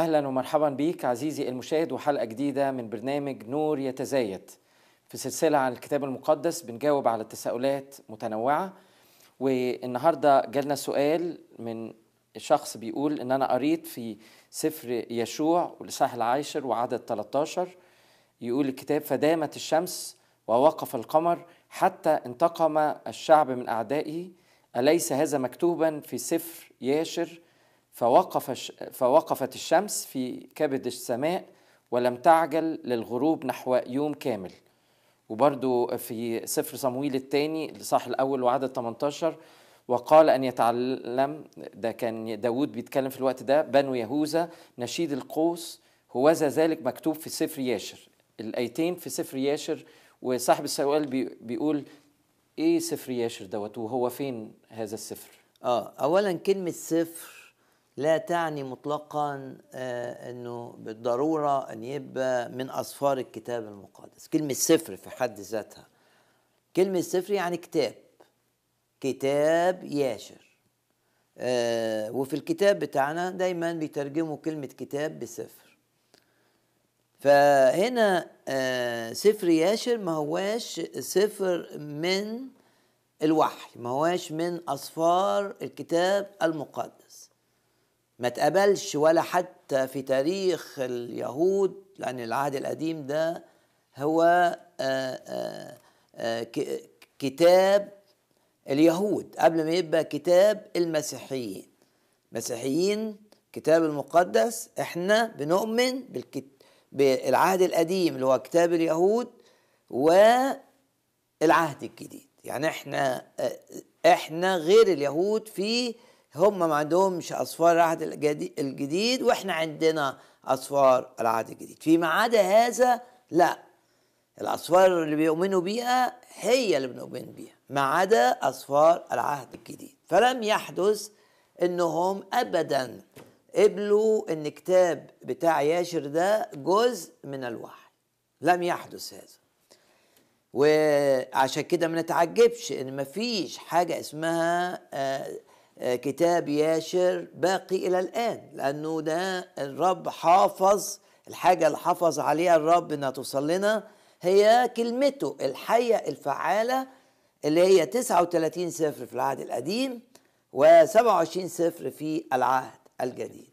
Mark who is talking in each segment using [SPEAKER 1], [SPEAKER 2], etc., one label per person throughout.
[SPEAKER 1] أهلا ومرحبا بيك عزيزي المشاهد وحلقة جديدة من برنامج نور يتزايد. في سلسلة عن الكتاب المقدس بنجاوب على تساؤلات متنوعة. والنهاردة جالنا سؤال من شخص بيقول إن أنا قريت في سفر يشوع والاصحاح العاشر وعدد 13 يقول الكتاب فدامت الشمس ووقف القمر حتى انتقم الشعب من أعدائه. أليس هذا مكتوبا في سفر ياشر فوقف فوقفت الشمس في كبد السماء ولم تعجل للغروب نحو يوم كامل. وبرضو في سفر صمويل الثاني الصح الأول وعدد 18 وقال أن يتعلم ده كان داود بيتكلم في الوقت ده بنو يهوذا نشيد القوس هوذا ذلك مكتوب في سفر ياشر. الآيتين في سفر ياشر وصاحب السؤال بيقول إيه سفر ياشر دوت؟ وهو فين هذا السفر؟
[SPEAKER 2] آه اولا كلمة سفر لا تعني مطلقا آه إنه بالضرورة أن يبقى من اسفار الكتاب المقدس. كلمة سفر في حد ذاتها. كلمة سفر يعني كتاب. كتاب ياشر. آه وفي الكتاب بتاعنا دايما بيترجموا كلمة كتاب بسفر. فهنا آه سفر ياشر ما هواش سفر من الوحي ما هواش من أسفار الكتاب المقدس. ما تقبلش ولا حتى في تاريخ اليهود لأن العهد القديم ده هو آآ آآ كتاب اليهود. قبل ما يبقى كتاب المسيحيين. مسيحيين كتاب المقدس إحنا بنؤمن بالعهد القديم اللي هو كتاب اليهود والعهد الجديد. يعني إحنا إحنا غير اليهود في هم ما عندهمش أصفار العهد الجديد وإحنا عندنا أصفار العهد الجديد. فيما عدا هذا لا. الأصفار اللي بيؤمنوا بيها هي اللي بنؤمن بيها ما عدا أصفار العهد الجديد. فلم يحدث إنهم ابدا قبلوا إن كتاب بتاع ياشر ده جزء من الوحي. لم يحدث هذا. وعشان كده ما نتعجبش إن مفيش حاجة اسمها كتاب ياشر باقي إلى الآن لأنه ده الرب حافظ الحاجة اللي حافظ عليها الرب إنها توصل لنا هي كلمته الحية الفعالة اللي هي 39 سفر في العهد القديم و27 سفر في العهد الجديد.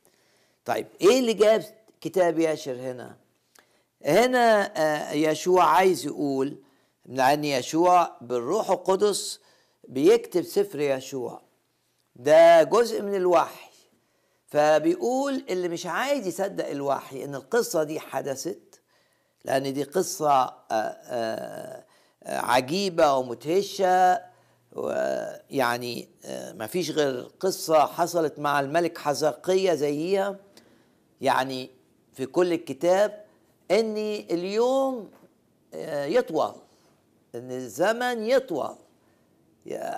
[SPEAKER 2] طيب إيه اللي جاب كتاب ياشر هنا؟ هنا يشوع عايز يقول لأن يشوع بالروح القدس بيكتب سفر يشوع. ده جزء من الوحي. فبيقول اللي مش عايز يصدق الوحي إن القصة دي حدثت لأن دي قصة عجيبة ومدهشة يعني ما فيش غير قصة حصلت مع الملك حزقية زيها. يعني في كل الكتاب إن اليوم يطول إن الزمن يطول.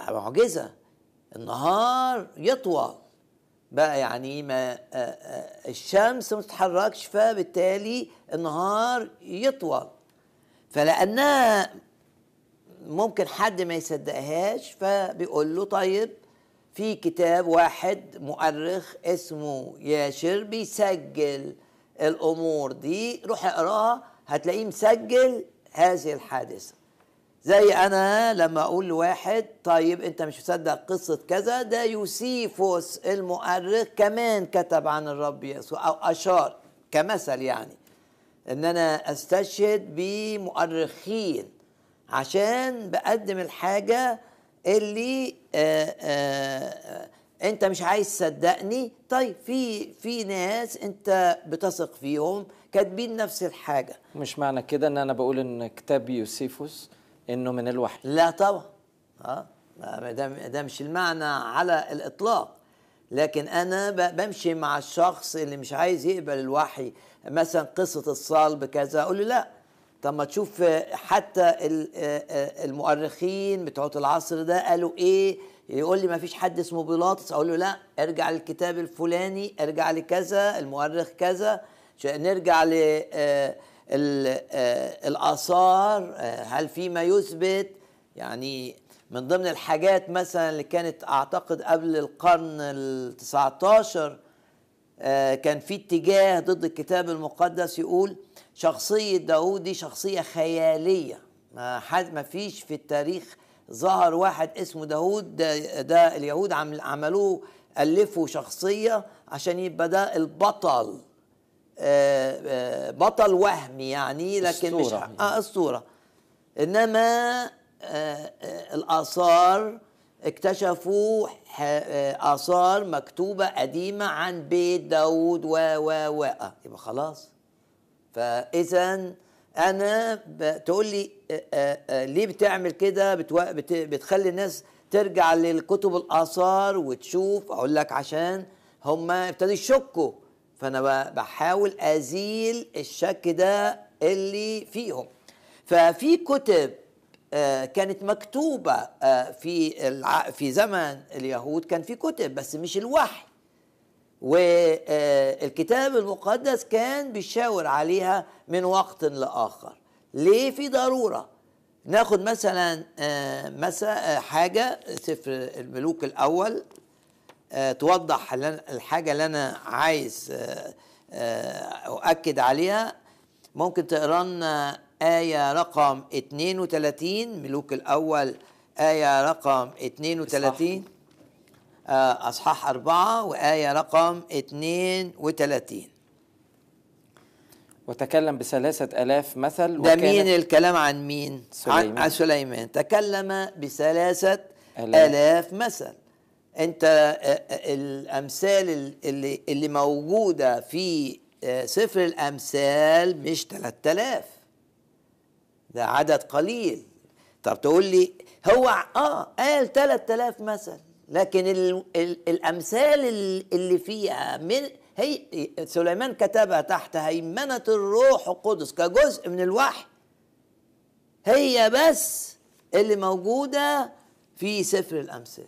[SPEAKER 2] معجزة. النهار يطول بقى يعني ما الشمس ما تتحركش فبالتالي النهار يطول فلانها ممكن حد ما يصدقهاش فبيقول له طيب في كتاب واحد مؤرخ اسمه ياشر بيسجل الأمور دي روح اقراها هتلاقيه مسجل هذه الحادثة. زي أنا لما أقول لواحد طيب أنت مش مصدق قصة كذا ده يوسيفوس المؤرخ كمان كتب عن الرب يسوع أو أشار كمثل يعني إن أنا أستشهد بمؤرخين عشان بقدم الحاجة اللي آآ آآ أنت مش عايز تصدقني. طيب في في ناس أنت بتثق فيهم كاتبين نفس الحاجة.
[SPEAKER 1] مش معنى كده إن أنا بقول إن كتاب يوسيفوس إنه من الوحي.
[SPEAKER 2] لا طبعا. آه. ده مش المعنى على الإطلاق. لكن أنا بمشي مع الشخص اللي مش عايز يقبل الوحي. مثلا قصة الصلب كذا. أقول له لا. طب ما تشوف حتى المؤرخين بتوع العصر ده قالوا إيه؟ يقول لي ما فيش حد اسمه بيلاطس. أقول له لا. ارجع للكتاب الفلاني. ارجع لكذا. المؤرخ كذا. نرجع ل الآثار هل في ما يثبت؟ يعني من ضمن الحاجات مثلا اللي كانت أعتقد قبل القرن ال 19 آه، كان في اتجاه ضد الكتاب المقدس يقول شخصية داود دي شخصية خيالية. ما حد ما فيش في التاريخ ظهر واحد اسمه داود ده, ده اليهود عمل عملوه ألفوا شخصية عشان يبقى ده البطل. آه، آه، بطل وهمي يعني لكن مش. آه اسطوره إنما آه، آه، الآثار اكتشفوا آه، آثار مكتوبة قديمة عن بيت داود و و و آه، يبقى خلاص. فإذا أنا بتقول لي آه، آه، آه، ليه بتعمل كده؟ بتخلي الناس ترجع للكتب الآثار وتشوف. أقول لك عشان هم ابتدوا يشكوا. فأنا بحاول أزيل الشك ده اللي فيهم. ففي كتب آه، كانت مكتوبة آه، في في زمن اليهود كان في كتب بس مش الوحي. والكتاب المقدس كان بيشاور عليها من وقت لآخر. ليه في ضرورة؟ ناخد مثلا آه، مثلا آه، حاجة سفر الملوك الأول. آه، توضح اللي أنا- الحاجة اللي أنا عايز آه، آه، أؤكد عليها. ممكن تقرا لنا آية رقم 32 ملوك الأول آية رقم 32 آه، أصحاح أربعة وآية رقم 32
[SPEAKER 1] وتكلم بثلاثة آلاف مثل
[SPEAKER 2] ده مين الكلام عن مين؟
[SPEAKER 1] سليمان.
[SPEAKER 2] عن سليمان. تكلم بثلاثة
[SPEAKER 1] آلاف.
[SPEAKER 2] آلاف مثل. أنت آه، آه، الأمثال اللي اللي موجودة في آه، سفر الأمثال مش 3000 ده عدد قليل. طب تقول لي هو آه قال 3000 مثل لكن ال ال الامثال ال- اللي فيها من هي سليمان كتبها تحت هيمنة الروح القدس كجزء من الوحي. هي بس اللي موجودة في سفر الامثال.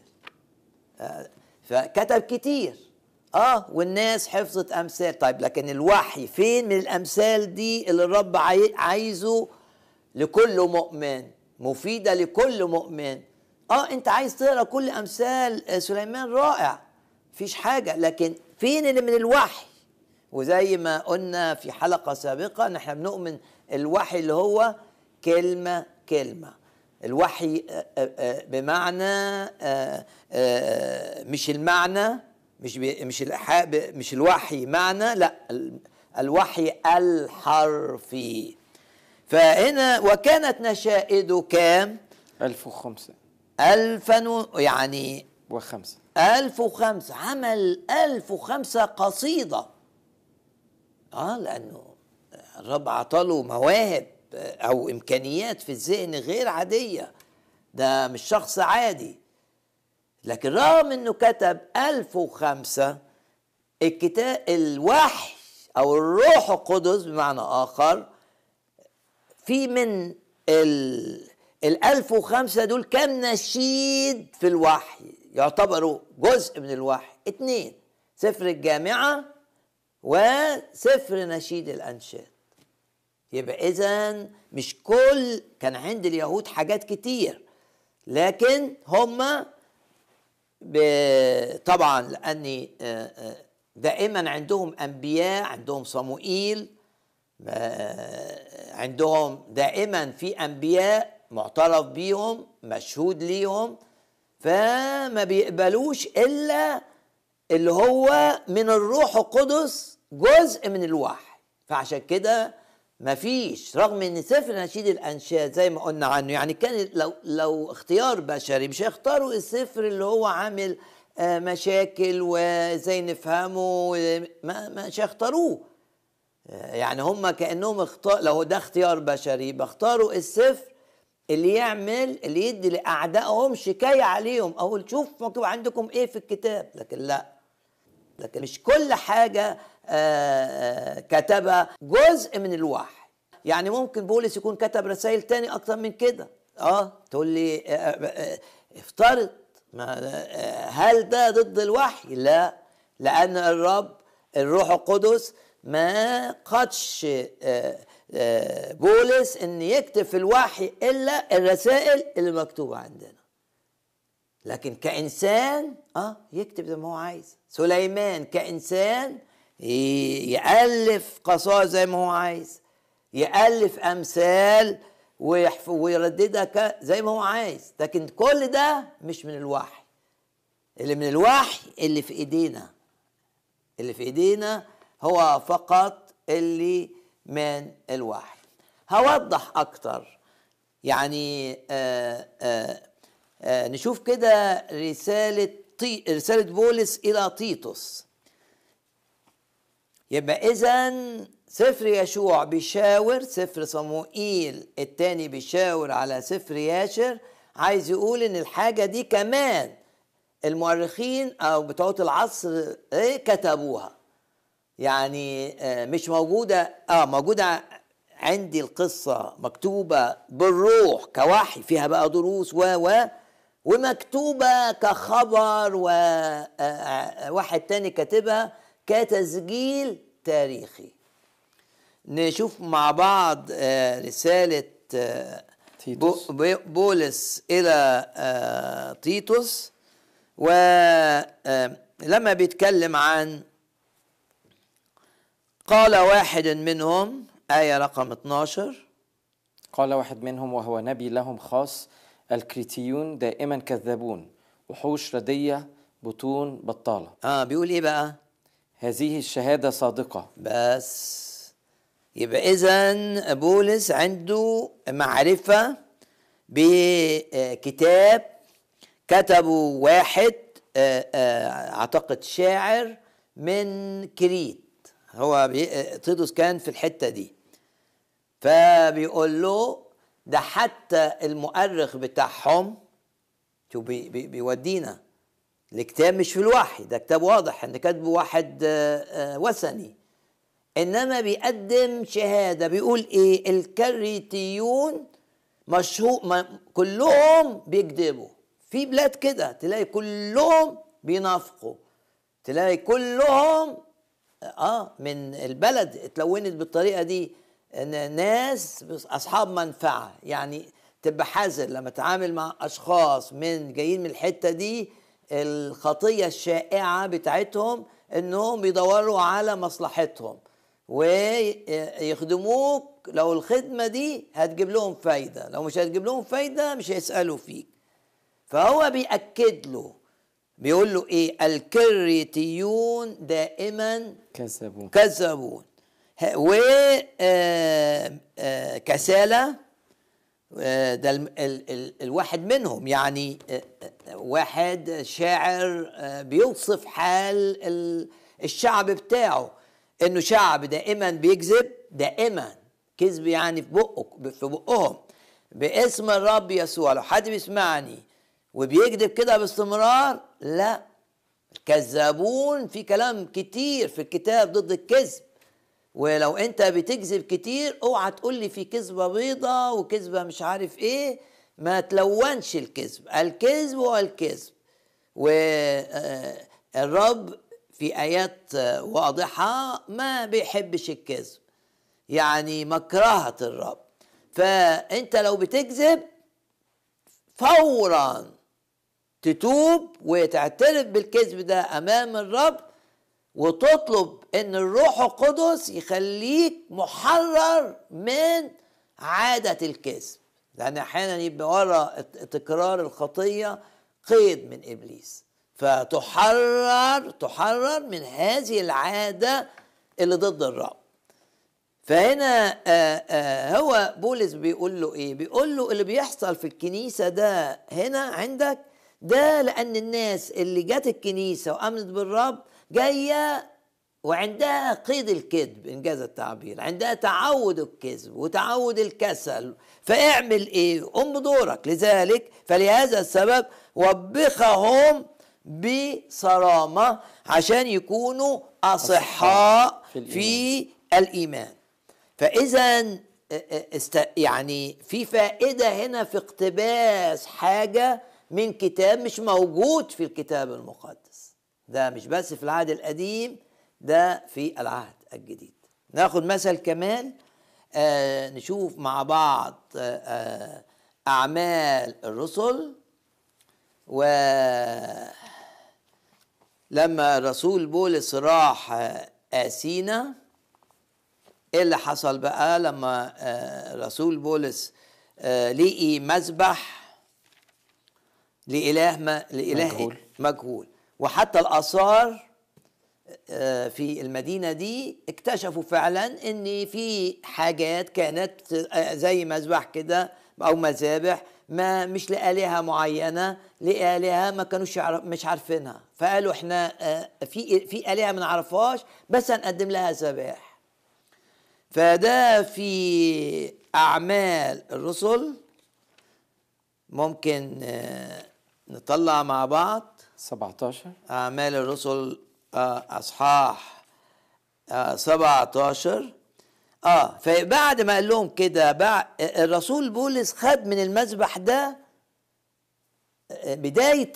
[SPEAKER 2] فكتب كتير. آه والناس حفظت أمثال. طيب لكن الوحي فين؟ من الأمثال دي اللي الرب عاي- عايزه لكل مؤمن مفيدة لكل مؤمن. آه أنت عايز تقرأ كل أمثال آه، سليمان رائع. مفيش حاجة. لكن فين اللي من الوحي؟ وزي ما قلنا في حلقة سابقة ان إحنا بنؤمن الوحي اللي هو كلمة كلمة. الوحي آه، آه، آه، بمعنى مش المعنى مش مش مش الوحي معنى لا ال- الوحي الحرفي. فهنا وكانت نشائده كام؟
[SPEAKER 1] ألف وخمسة.
[SPEAKER 2] ألفا و- يعني
[SPEAKER 1] وخمسة.
[SPEAKER 2] ألف وخمسة. عمل ألف وخمسة قصيدة. آه لأنه الرب عطاله مواهب. أو إمكانيات في الذهن غير عادية. ده مش شخص عادي. لكن رغم أنه كتب ألف وخمسة الكتاب الوحي أو الروح القدس بمعنى آخر في من ال الألف وخمسة دول كم نشيد في الوحي. يعتبروا جزء من الوحي. اتنين سفر الجامعة وسفر نشيد الأنشاد. يبقى إذا مش كل كان عند اليهود حاجات كتير لكن هم ب- طبعا لأني آه، آه، دائما عندهم أنبياء عندهم صموئيل آه، عندهم دائما في أنبياء معترف بيهم مشهود ليهم فما بيقبلوش إلا اللي هو من الروح القدس جزء من الوحي. فعشان كده مفيش رغم إن سفر نشيد الأنشاد زي ما قلنا عنه يعني كان لو لو اختيار بشري مش هيختاروا السفر اللي هو عامل آه، مشاكل وإزاي نفهمه ما مش هيختاروه. يعني هم كأنهم اختار لو ده اختيار بشري بيختاروا السفر اللي يعمل اللي يدي لأعدائهم شكاية عليهم. أو شوف مكتوب عندكم إيه في الكتاب. لكن لا لكن مش كل حاجة آه، كتبها جزء من الوحي. يعني ممكن بولس يكون كتب رسائل تاني أكتر من كده. آه تقول لي آه، آه، افترض ما هل ده ضد الوحي؟ لا لأن الرب الروح القدس ما قدش بولس إن يكتب في الوحي إلا الرسائل اللي مكتوبة عندنا. لكن كإنسان آه يكتب زي ما هو عايز. سليمان كإنسان ي- يألف قصائد زي ما هو عايز يألف أمثال ويرددها زي ما هو عايز. لكن كل ده مش من الوحي. اللي من الوحي اللي في إيدينا. اللي في إيدينا هو فقط اللي من الوحي. هوضح أكتر. يعني آآ آآ آآ نشوف كده رسالة طي... رسالة بولس إلى تيتوس. يبقى إذا سفر يشوع بيشاور سفر صموئيل التاني بيشاور على سفر ياشر. عايز يقول إن الحاجة دي كمان المؤرخين أو بتوع العصر إيه كتبوها. يعني آه، مش موجودة آه موجودة عندي القصة مكتوبة بالروح كوحي فيها بقى دروس و و ومكتوبة كخبر وواحد تاني كاتبها كتسجيل تاريخي. نشوف مع بعض آه، رسالة آه،
[SPEAKER 1] تيتوس.
[SPEAKER 2] بو- بولس إلى آه، تيتوس. ولما بيتكلم عن قال واحد منهم آية رقم 12
[SPEAKER 1] قال واحد منهم وهو نبي لهم خاص الكريتيون دائما كذابون وحوش ردية بطون بطالة.
[SPEAKER 2] آه بيقول إيه بقى؟
[SPEAKER 1] هذه الشهادة صادقة.
[SPEAKER 2] بس يبقى إذا بولس عنده معرفة بكتاب كتبه واحد آه، آه، أعتقد شاعر من كريت. هو آه، تيتوس كان في الحتة دي. فبيقول له ده حتى المؤرخ بتاعهم بيودينا. الكتاب مش في الوحي ده كتاب واضح إن كاتبه واحد آه، آه، وثني. إنما بيقدم شهادة بيقول إيه؟ الكريتيون مشهور كلهم بيكذبوا. في بلاد كده تلاقي كلهم بينافقوا. تلاقي كلهم آه من البلد اتلونت بالطريقة دي إن ناس أصحاب منفعة. يعني تبقى حذر لما تتعامل مع أشخاص من جايين من الحتة دي الخطية الشائعة بتاعتهم إنهم بيدوروا على مصلحتهم ويخدموك لو الخدمة دي هتجيب لهم فايدة لو مش هتجيب لهم فايدة مش هيسألوا فيك. فهو بيأكد له بيقول له إيه؟ الكريتيون دائما كذبون. ه- و آه، كسالى آه، ده ال- ال- ال- الواحد منهم. يعني آه، آه، واحد شاعر آه، بيوصف حال ال- الشعب بتاعه إنه شعب دائما بيكذب دائما. كذب يعني في بقه في بقهم. باسم الرب يسوع. لو حد بيسمعني وبيكذب كده باستمرار لا. كذابون في كلام كتير في الكتاب ضد الكذب. ولو انت بتكذب كتير اوعى تقول لي في كذبة بيضة وكذبة مش عارف إيه. ما تلونش الكذب. الكذب هو الكذب. والرب في آيات آه، واضحة ما بيحبش الكذب. يعني مكرهة الرب. فانت لو بتكذب فورا تتوب وتعترف بالكذب ده أمام الرب وتطلب إن الروح القدس يخليك محرر من عادة الكذب. لأن أحيانا يبقى ورا تكرار الخطية قيد من إبليس. فتحرر تحرر من هذه العادة اللي ضد الرب. فهنا آه، آه، هو بولس بيقول له إيه؟ بيقول له اللي بيحصل في الكنيسة ده هنا عندك ده لأن الناس اللي جت الكنيسة وآمنت بالرب جاية وعندها قيد الكذب إنجاز التعبير. عندها تعود الكذب وتعود الكسل. فاعمل إيه؟ قم بدورك. لذلك فلهذا السبب وبخهم بصرامة عشان يكونوا أصحاء
[SPEAKER 1] في الإيمان.
[SPEAKER 2] في الإيمان. فإذا است يعني في فائدة هنا في اقتباس حاجة من كتاب مش موجود في الكتاب المقدس. ده مش بس في العهد القديم ده في العهد الجديد. ناخد مثل كمان آه نشوف مع بعض آه آه أعمال الرسل. و لما الرسول بولس راح آسينا إيه اللي حصل بقى لما آه، رسول بولس آه، لقي مذبح لإله ما لإله
[SPEAKER 1] مجهول.
[SPEAKER 2] مجهول. وحتى الآثار آه، في المدينة دي اكتشفوا فعلا إن في حاجات كانت زي مذبح كده أو مذابح ما مش لآلهة معينة لآلهة ما كانوش مش عارفينها. فقالوا إحنا آه، في في آلهة ما نعرفهاش بس هنقدم لها ذبائح فده في أعمال الرسل. ممكن آه، نطلع مع بعض.
[SPEAKER 1] 17
[SPEAKER 2] أعمال الرسل آه، أصحاح آه، 17 آه فبعد ما قال لهم كده الرسول بولس خد من المذبح ده آه،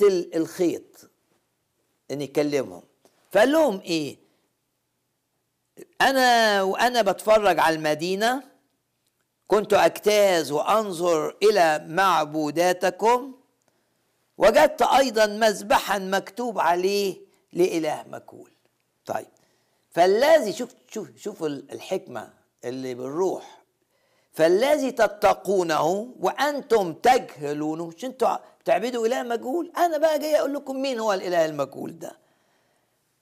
[SPEAKER 2] ال- الخيط إن يكلمهم. فقال لهم إيه؟ أنا وأنا بتفرج على المدينة كنت أجتاز وأنظر إلى معبوداتكم. وجدت أيضا مذبحا مكتوب عليه لإله مكول. طيب فالذي شوف شوف شوف الحكمة اللي بالروح. فالذي تتقونه وأنتم تجهلونه مش أنتوا بتعبدوا إله مجهول؟ أنا بقى جاي أقول لكم مين هو الإله المجهول ده.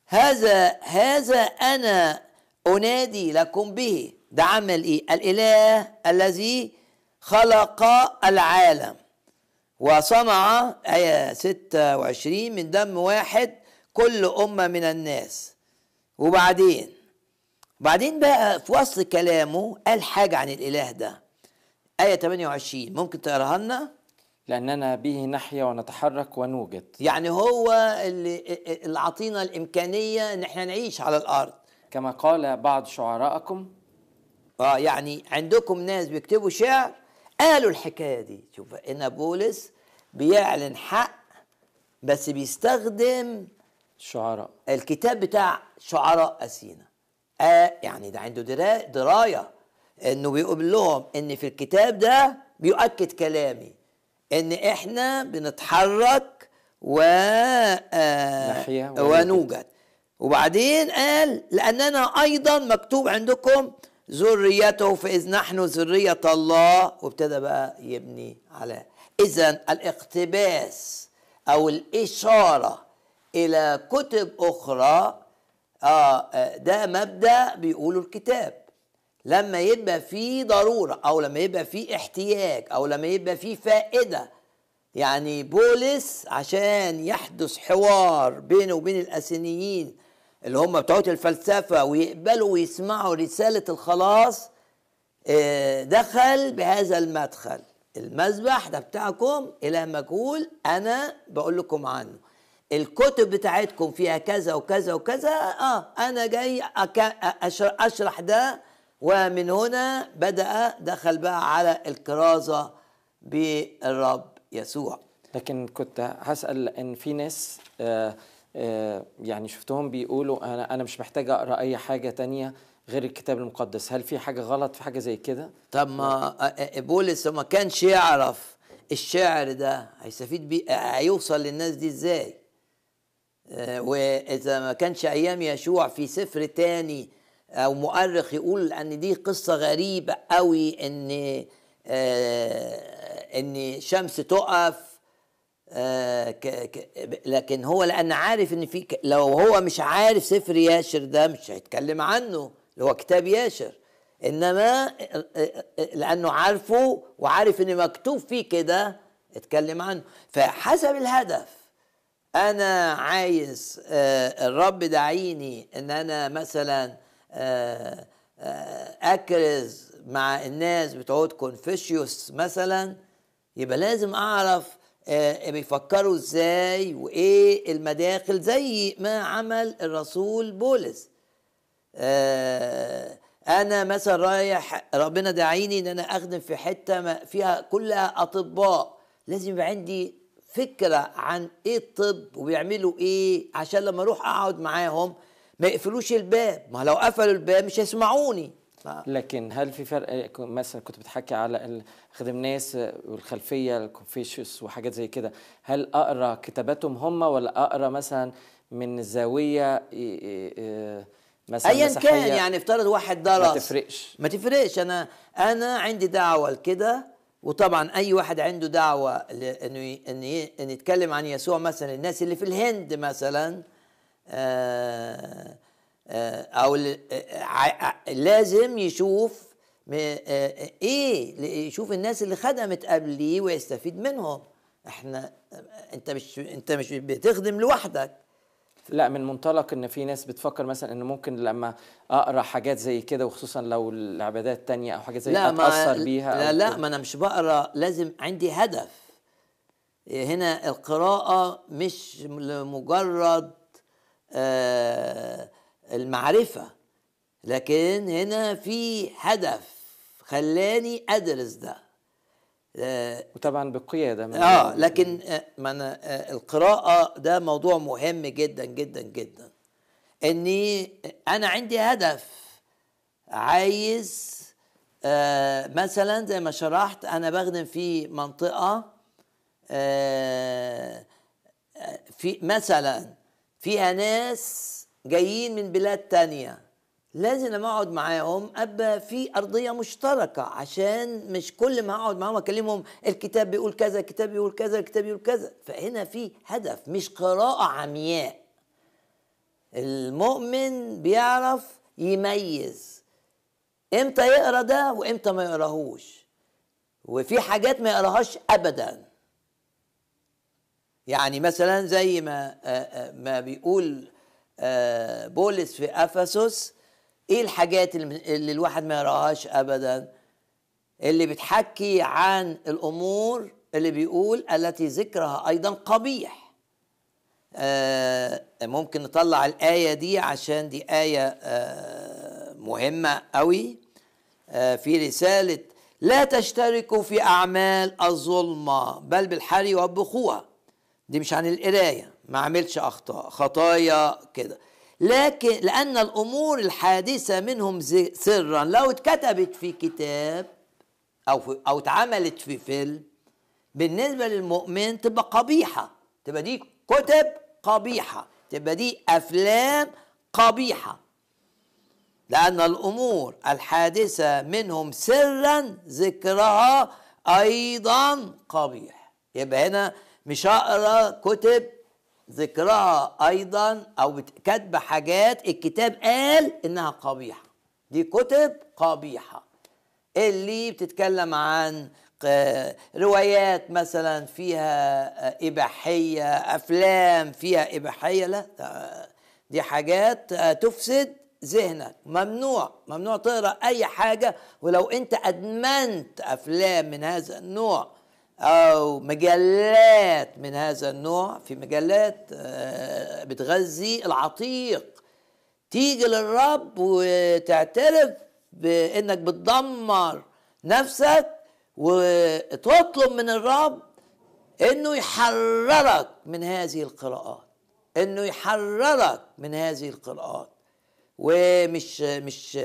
[SPEAKER 2] هذا هذا أنا أنادي لكم به. ده عمل إيه؟ الإله الذي خلق العالم. وصنع آية 26 من دم واحد كل أمة من الناس. وبعدين بعدين بقى في وسط كلامه قال حاجة عن الإله ده. آية 28 ممكن تقراها لنا؟
[SPEAKER 1] لأننا به نحيا ونتحرك ونوجد.
[SPEAKER 2] يعني هو اللي, اللي عطينا الإمكانية إن إحنا نعيش على الأرض.
[SPEAKER 1] كما قال بعض شعراءكم.
[SPEAKER 2] آه يعني عندكم ناس بيكتبوا شعر قالوا الحكاية دي. شوف ان بولس بيعلن حق بس بيستخدم
[SPEAKER 1] الشعراء
[SPEAKER 2] الكتاب بتاع شعراء أثينا. آه يعني ده عنده درا- دراية إنه بيقول لهم إن في الكتاب ده بيؤكد كلامي إن إحنا بنتحرك و آه.
[SPEAKER 1] ونوجد.
[SPEAKER 2] وبعدين قال لأننا أيضا مكتوب عندكم ذريته فإذ نحن ذرية الله. وابتدى بقى يبني على إذا الاقتباس أو الإشارة إلى كتب أخرى آه آه، ده مبدأ بيقوله الكتاب. لما يبقى في ضرورة أو لما يبقى في احتياج أو لما يبقى في فائدة يعني بولس عشان يحدث حوار بينه وبين الاسينيين اللي هم بتوع الفلسفة ويقبلوا ويسمعوا رسالة الخلاص آه، دخل بهذا المدخل. المذبح ده بتاعكم اله مجهول أنا بقول لكم عنه. الكتب بتاعتكم فيها كذا وكذا وكذا آه أنا جاي أشرح ده ومن هنا بدأ دخل بقى على الكرازة بالرب يسوع.
[SPEAKER 1] لكن كنت هسأل إن في ناس آه، يعني شفتهم بيقولوا أنا أنا مش محتاج أقرأ أي حاجة تانية غير الكتاب المقدس هل في حاجة غلط في حاجة زي كده؟
[SPEAKER 2] طب ما آه، بولس ما كانش يعرف الشعر ده هيستفيد بيه آه، هيوصل للناس دي إزاي آه، وإذا ما كانش أيام يشوع في سفر تاني أو مؤرخ يقول أن دي قصة غريبة قوي إن آه، إن شمس تقف آه، ك ك لكن هو لأن عارف إن في لو هو مش عارف سفر ياشر ده مش هيتكلم عنه اللي هو كتاب ياشر إنما آه، آه، لأنه عارفه وعارف إن مكتوب فيه كده اتكلم عنه. فحسب الهدف أنا عايز الرب دعيني إن أنا مثلا أكرز مع الناس بتوع كونفوشيوس مثلا يبقى لازم أعرف آه، بيفكروا إزاي وإيه المداخل زي ما عمل الرسول بولس. آه، أنا مثلا رايح ربنا داعيني إن أنا أخدم في حتة فيها كلها أطباء. لازم يبقى عندي فكرة عن إيه الطب وبيعملوا إيه عشان لما أروح أقعد معاهم ما يقفلوش الباب. ما لو قفلوا الباب مش هيسمعوني. ف-
[SPEAKER 1] لكن هل في فرق؟ مثلا كنت بتحكي على خدم ناس والخلفية الكونفوشيوس وحاجات زي كده. هل أقرأ كتاباتهم هم ولا أقرأ مثلا من زاويه إيه إيه إيه مثلا
[SPEAKER 2] ايا كان يعني افترض واحد درس.
[SPEAKER 1] ما تفرقش.
[SPEAKER 2] ما تفرقش. أنا أنا عندي دعوة لكده وطبعا أي واحد عنده دعوة انه إن يتكلم عن يسوع مثلا الناس اللي في الهند مثلا آه، آه، أو ال- آه، ع- لازم يشوف آه، آه، إيه يشوف الناس اللي خدمت قبليه ويستفيد منهم. إحنا أنت مش أنت مش بتخدم لوحدك.
[SPEAKER 1] لا من منطلق إن في ناس بتفكر مثلا إن ممكن لما أقرأ حاجات زي كده وخصوصا لو العبادات تانية أو حاجات زي كده أتأثر بيها
[SPEAKER 2] لا لا. ما أنا مش بقرأ لازم عندي هدف. هنا القراءة مش لمجرد آه، المعرفة. لكن هنا في هدف خلاني أدرس ده. آه،
[SPEAKER 1] وطبعا بالقيادة
[SPEAKER 2] آه لكن آه، ما أنا آه، القراءة ده موضوع مهم جدا جدا جدا. إني أنا عندي هدف. عايز آه مثلا زي ما شرحت أنا بخدم في منطقة آه، في مثلا فيها ناس جايين من بلاد تانية. لازم لما أقعد معاهم أبقى في أرضية مشتركة عشان مش كل ما اقعد معاهم أكلمهم الكتاب بيقول كذا الكتاب بيقول كذا الكتاب بيقول كذا. فهنا في هدف مش قراءة عمياء. المؤمن بيعرف يميز. إمتى يقرأ ده وإمتى ما يقراهوش. وفي حاجات ما يقراهاش ابدا. يعني مثلا زي ما ما بيقول بولس في أفسس إيه الحاجات اللي الواحد ما يقراهاش ابدا؟ اللي بتحكي عن الأمور اللي بيقول التي ذكرها أيضا قبيح. آه، ممكن نطلع الآية دي عشان دي آية آه، مهمة قوي آه، في رسالة لا تشتركوا في أعمال الظلمة بل بالحري وبخوها دي مش عن القراية. ما عملش أخطاء خطايا كده. لكن لأن الأمور الحادثة منهم سرا لو اتكتبت في كتاب أو في أو اتعملت في فيلم بالنسبة للمؤمن تبقى قبيحة. تبقى دي كتب قبيحة. تبقى دي أفلام قبيحة. لأن الأمور الحادثة منهم سرا ذكرها أيضا قبيح. يبقى هنا مش هقرأ كتب ذكرها أيضا أو بت- كاتبة حاجات الكتاب قال إنها قبيحة. دي كتب قبيحة. اللي بتتكلم عن روايات مثلا فيها إباحية أفلام فيها إباحية لا دي حاجات تفسد ذهنك. ممنوع ممنوع تقرأ أي حاجة. ولو أنت أدمنت أفلام من هذا النوع أو مجلات من هذا النوع في مجلات آه، بتغذي العتيق. تيجي للرب وتعترف بإنك بتدمر نفسك وتطلب من الرب إنه يحررك من هذه القراءات إنه يحررك من هذه القراءات. ومش مش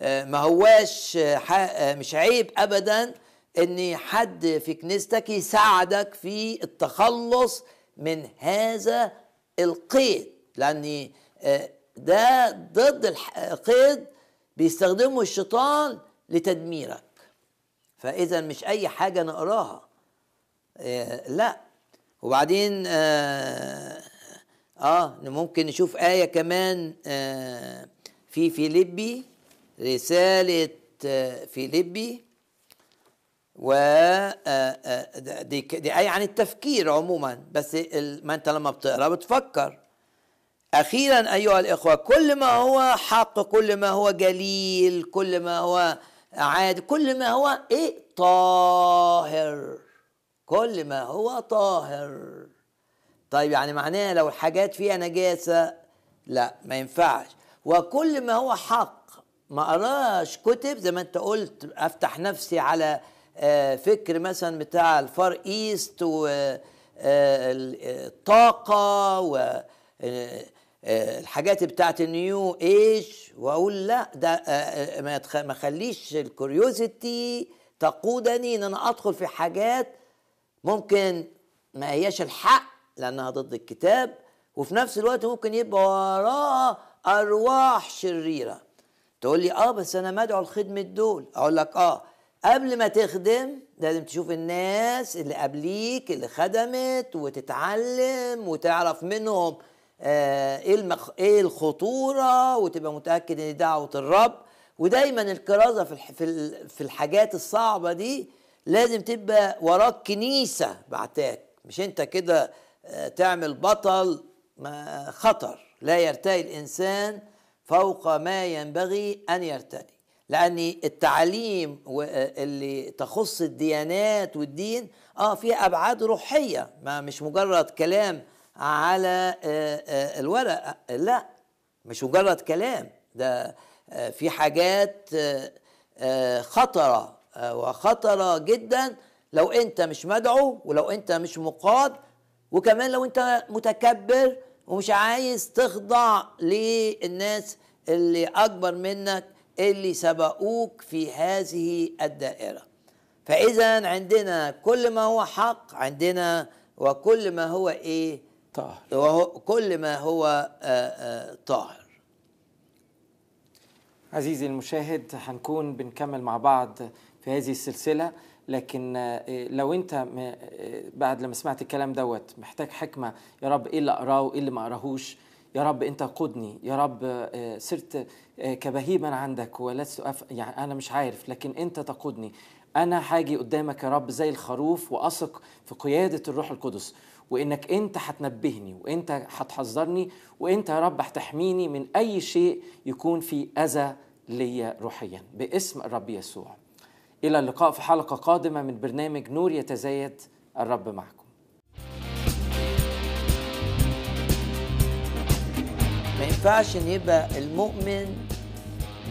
[SPEAKER 2] آه، ما هواش آه، مش عيب ابدا إن حد في كنيستك يساعدك في التخلص من هذا القيد. لأن آه، ده ضد القيد بيستخدمه الشيطان لتدميرك. فإذا مش أي حاجة نقراها. آه، لا. وبعدين آه, آه ممكن نشوف آية كمان آه في فيليبي رسالة آه فيليبي. و آه، آه، دي دي آية عن التفكير عموما. بس ما أنت لما بتقرأ بتفكر. أخيرا أيها الإخوة كل ما هو حق كل ما هو جليل كل ما هو عادي كل ما هو إيه؟ طاهر. كل ما هو طاهر. طيب يعني معناها لو الحاجات فيها نجاسة لا ما ينفعش. وكل ما هو حق. ما أقراش كتب زي ما أنت قلت أفتح نفسي على فكر مثلا بتاع ال Far East والطاقة و آه، آه، الحاجات بتاعت ال New Age. وأقول لا ده آه، آه، ما تخ- ما خليش ال curiosity تقودني إن أنا أدخل في حاجات ممكن ما هياش الحق لأنها ضد الكتاب وفي نفس الوقت ممكن يبقى وراها أرواح شريرة. تقول لي آه بس أنا مدعو لخدمة دول. أقول لك آه قبل ما تخدم لازم تشوف الناس اللي قبليك اللي خدمت وتتعلم وتعرف منهم آه إيه المخ... إيه الخطورة وتبقى متأكد إن دعوة الرب. ودايما الكرازة في الح... في في الحاجات الصعبة دي لازم تبقى وراك كنيسة بعتاك. مش أنت كده آه، تعمل بطل ما خطر. لا يرتقي الإنسان فوق ما ينبغي أن يرتقي لأن التعليم و- اللي تخص الديانات والدين آه فيها أبعاد روحية ما مش مجرد كلام على آه، آه، الورق لا مش مجرد كلام ده آه، في حاجات آه، وخطرة جدا لو أنت مش مدعو ولو أنت مش مقاد وكمان لو أنت متكبر ومش عايز تخضع للناس اللي أكبر منك اللي سبقوك في هذه الدائرة. فإذا عندنا كل ما هو حق عندنا وكل ما هو إيه؟
[SPEAKER 1] طاهر.
[SPEAKER 2] وهو كل ما هو آه، آه، طاهر.
[SPEAKER 1] عزيزي المشاهد هنكون بنكمل مع بعض في هذه السلسلة لكن آه، لو أنت بعد لما سمعت الكلام دوت محتاج حكمة يا رب إيه اللي أقراه وايه اللي ما أقراهوش يا رب أنت قدني يا رب صرت كبهيما عندك ولست أف... يعني أنا مش عارف لكن أنت تقودني. أنا هاجي قدامك يا رب زي الخروف وأثق في قيادة الروح القدس وإنك أنت هتنبهني وأنت هتحذرني وأنت يا رب هتحميني من أي شيء يكون في أذى ليا روحيا باسم الرب يسوع. إلى اللقاء في حلقة قادمة من برنامج نور يتزايد الرب معكم.
[SPEAKER 2] ما ينفعش إن يبقى المؤمن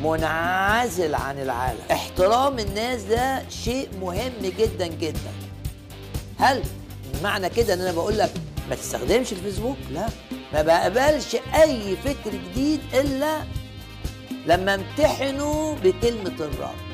[SPEAKER 2] منعزل عن العالم. احترام الناس ده شيء مهم جدا جدا. هل معنى كده إن أنا بقول لك ما تستخدمش الفيسبوك؟ لا. ما بقبلش أي فكر جديد إلا لما امتحنه بكلمة الرب.